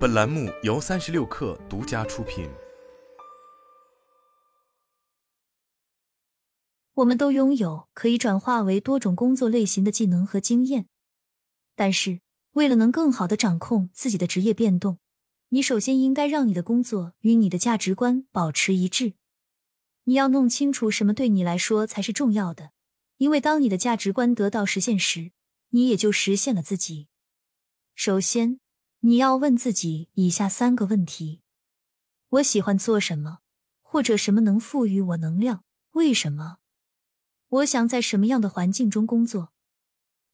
本栏目由三十六氪独家出品。我们都拥有可以转化为多种工作类型的技能和经验，但是为了能更好的掌控自己的职业变动，你首先应该让你的工作与你的价值观保持一致。你要弄清楚什么对你来说才是重要的，因为当你的价值观得到实现时，你也就实现了自己。首先，你要问自己以下三个问题：我喜欢做什么，或者什么能赋予我能量？为什么？我想在什么样的环境中工作？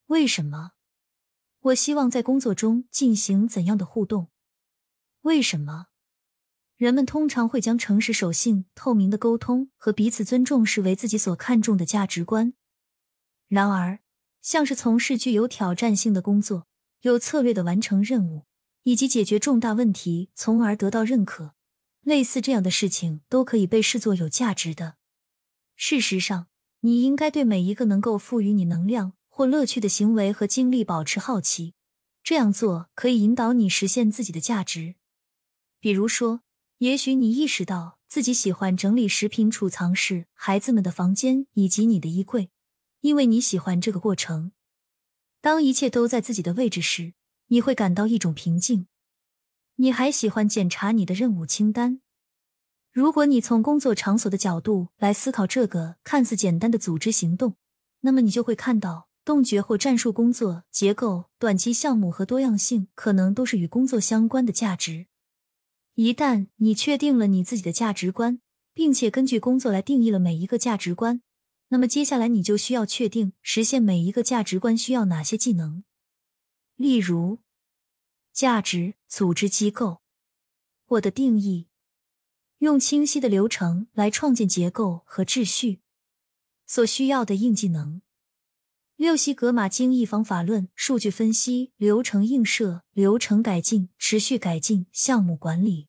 为什么？我希望在工作中进行怎样的互动？为什么？人们通常会将诚实、守信、透明的沟通和彼此尊重视为自己所看重的价值观。然而，像是从事具有挑战性的工作、有策略的完成任务以及解决重大问题，从而得到认可，类似这样的事情都可以被视作有价值的。事实上，你应该对每一个能够赋予你能量或乐趣的行为和经历保持好奇，这样做可以引导你实现自己的价值。比如说，也许你意识到自己喜欢整理食品储藏室、孩子们的房间以及你的衣柜，因为你喜欢这个过程。当一切都在自己的位置时，你会感到一种平静。你还喜欢检查你的任务清单。如果你从工作场所的角度来思考这个看似简单的组织行动，那么你就会看到洞觉或战术工作、结构、短期项目和多样性可能都是与工作相关的价值。一旦你确定了你自己的价值观，并且根据工作来定义了每一个价值观，那么接下来你就需要确定实现每一个价值观需要哪些技能。例如，价值组织机构，我的定义。用清晰的流程来创建结构和秩序，所需要的硬技能：六西格玛精益方法论、数据分析、流程映射、流程改进、持续改进、项目管理；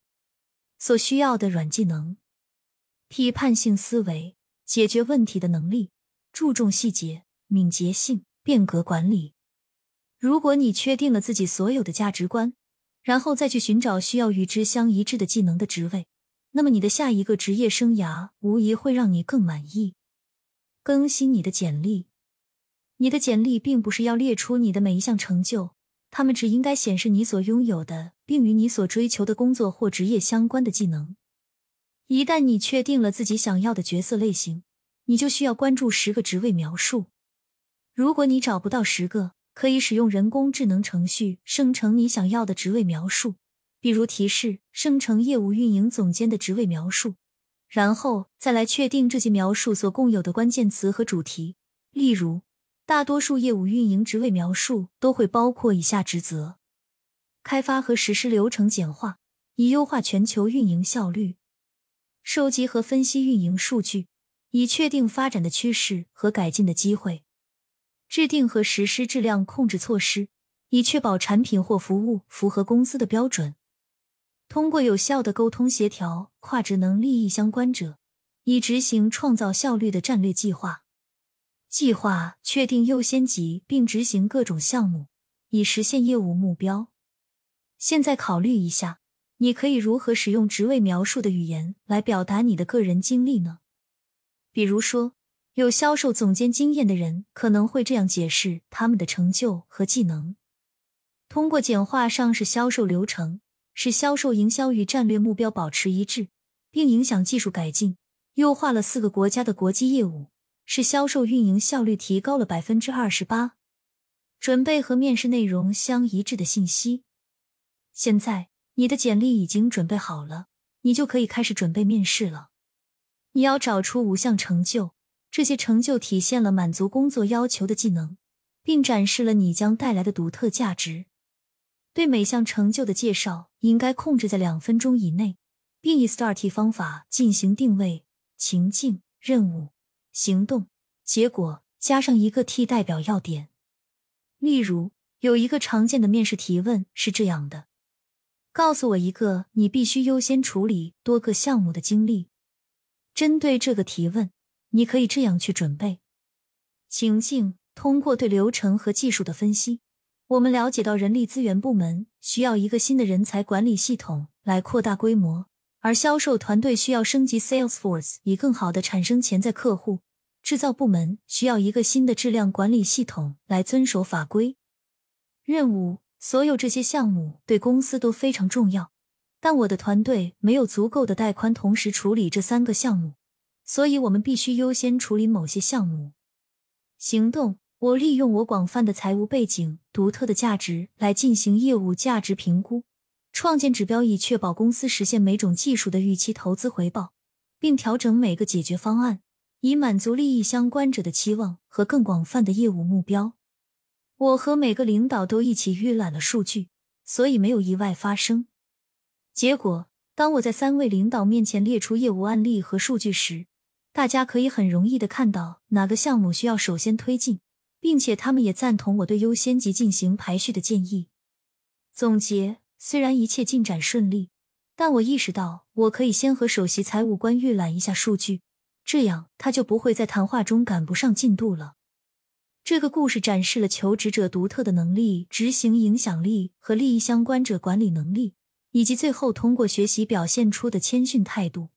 所需要的软技能：批判性思维、解决问题的能力、注重细节、敏捷性、变革管理。如果你确定了自己所有的价值观，然后再去寻找需要与之相一致的技能的职位。那么，你的下一个职业生涯无疑会让你更满意。更新你的简历，你的简历并不是要列出你的每一项成就，他们只应该显示你所拥有的，并与你所追求的工作或职业相关的技能。一旦你确定了自己想要的角色类型，你就需要关注十个职位描述。如果你找不到十个，可以使用人工智能程序生成你想要的职位描述。比如提示生成业务运营总监的职位描述，然后再来确定这些描述所共有的关键词和主题。例如，大多数业务运营职位描述都会包括以下职责：开发和实施流程简化，以优化全球运营效率；收集和分析运营数据，以确定发展的趋势和改进的机会；制定和实施质量控制措施，以确保产品或服务符合公司的标准。通过有效的沟通协调跨职能利益相关者，以执行创造效率的战略计划。计划确定优先级，并执行各种项目，以实现业务目标。现在考虑一下，你可以如何使用职位描述的语言来表达你的个人经历呢？比如说，有销售总监经验的人可能会这样解释他们的成就和技能：通过简化上市销售流程。使销售营销与战略目标保持一致，并影响技术改进，优化了四个国家的国际业务，使销售运营效率提高了百分之二十八。准备和面试内容相一致的信息。现在你的简历已经准备好了，你就可以开始准备面试了。你要找出五项成就，这些成就体现了满足工作要求的技能，并展示了你将带来的独特价值。对每项成就的介绍应该控制在两分钟以内，并以 STAR-T 方法进行定位：情境、任务、行动、结果，加上一个 T 代表要点。例如，有一个常见的面试提问是这样的：告诉我一个你必须优先处理多个项目的经历。针对这个提问，你可以这样去准备：情境，通过对流程和技术的分析。我们了解到人力资源部门需要一个新的人才管理系统来扩大规模，而销售团队需要升级 Salesforce 以更好的产生潜在客户。制造部门需要一个新的质量管理系统来遵守法规、任务。所有这些项目对公司都非常重要，但我的团队没有足够的带宽同时处理这三个项目，所以我们必须优先处理某些项目。行动，我利用我广泛的财务背景、独特的价值来进行业务价值评估，创建指标以确保公司实现每种技术的预期投资回报，并调整每个解决方案。以满足利益相关者的期望和更广泛的业务目标。我和每个领导都一起预览了数据，所以没有意外发生。结果，当我在三位领导面前列出业务案例和数据时，大家可以很容易的看到哪个项目需要首先推进，并且他们也赞同我对优先级进行排序的建议。总结：虽然一切进展顺利，但我意识到我可以先和首席财务官预览一下数据。这样，他就不会在谈话中赶不上进度了。这个故事展示了求职者独特的能力、执行影响力和利益相关者管理能力，以及最后通过学习表现出的谦逊态度。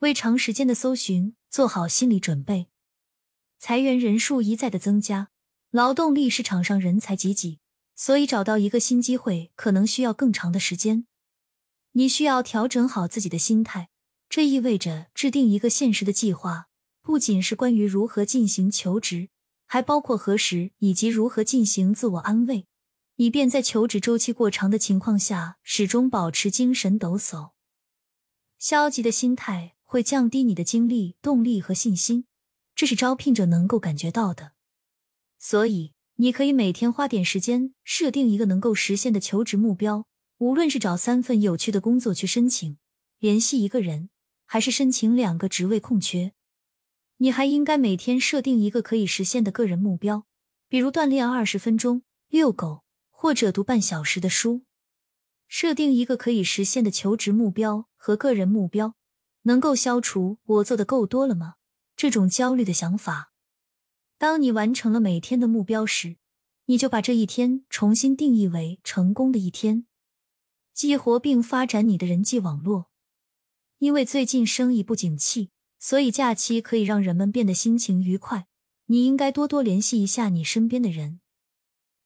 为长时间的搜寻做好心理准备。裁员人数一再的增加，劳动力市场上人才济济，所以找到一个新机会可能需要更长的时间。你需要调整好自己的心态。这意味着制定一个现实的计划，不仅是关于如何进行求职，还包括何时以及如何进行自我安慰，以便在求职周期过长的情况下始终保持精神抖擞。消极的心态会降低你的精力、动力和信心，这是招聘者能够感觉到的。所以，你可以每天花点时间设定一个能够实现的求职目标，无论是找三份有趣的工作去申请，联系一个人。还是申请两个职位空缺，你还应该每天设定一个可以实现的个人目标，比如锻炼二十分钟、遛狗或者读半小时的书。设定一个可以实现的求职目标和个人目标，能够消除“我做的够多了吗”这种焦虑的想法。当你完成了每天的目标时，你就把这一天重新定义为成功的一天，激活并发展你的人际网络。因为最近生意不景气，所以假期可以让人们变得心情愉快。你应该多多联系一下你身边的人。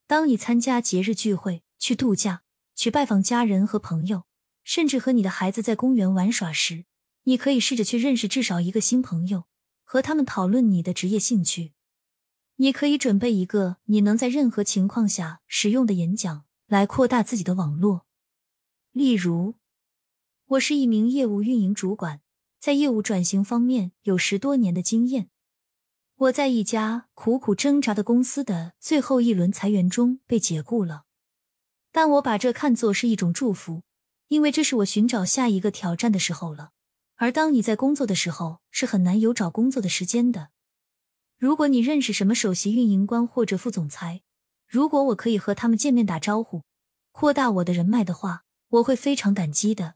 当你参加节日聚会、去度假、去拜访家人和朋友，甚至和你的孩子在公园玩耍时，你可以试着去认识至少一个新朋友，和他们讨论你的职业兴趣。你可以准备一个你能在任何情况下使用的演讲，来扩大自己的网络，例如。我是一名业务运营主管，在业务转型方面有十多年的经验。我在一家苦苦挣扎的公司的最后一轮裁员中被解雇了，但我把这看作是一种祝福，因为这是我寻找下一个挑战的时候了。而当你在工作的时候，是很难有找工作的时间的。如果你认识什么首席运营官或者副总裁，如果我可以和他们见面打招呼，扩大我的人脉的话，我会非常感激的。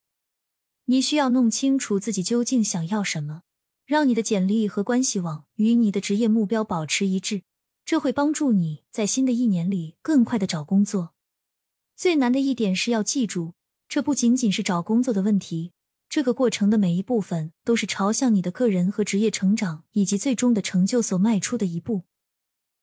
你需要弄清楚自己究竟想要什么，让你的简历和关系网与你的职业目标保持一致，这会帮助你在新的一年里更快的找工作。最难的一点是要记住，这不仅仅是找工作的问题，这个过程的每一部分都是朝向你的个人和职业成长以及最终的成就所迈出的一步。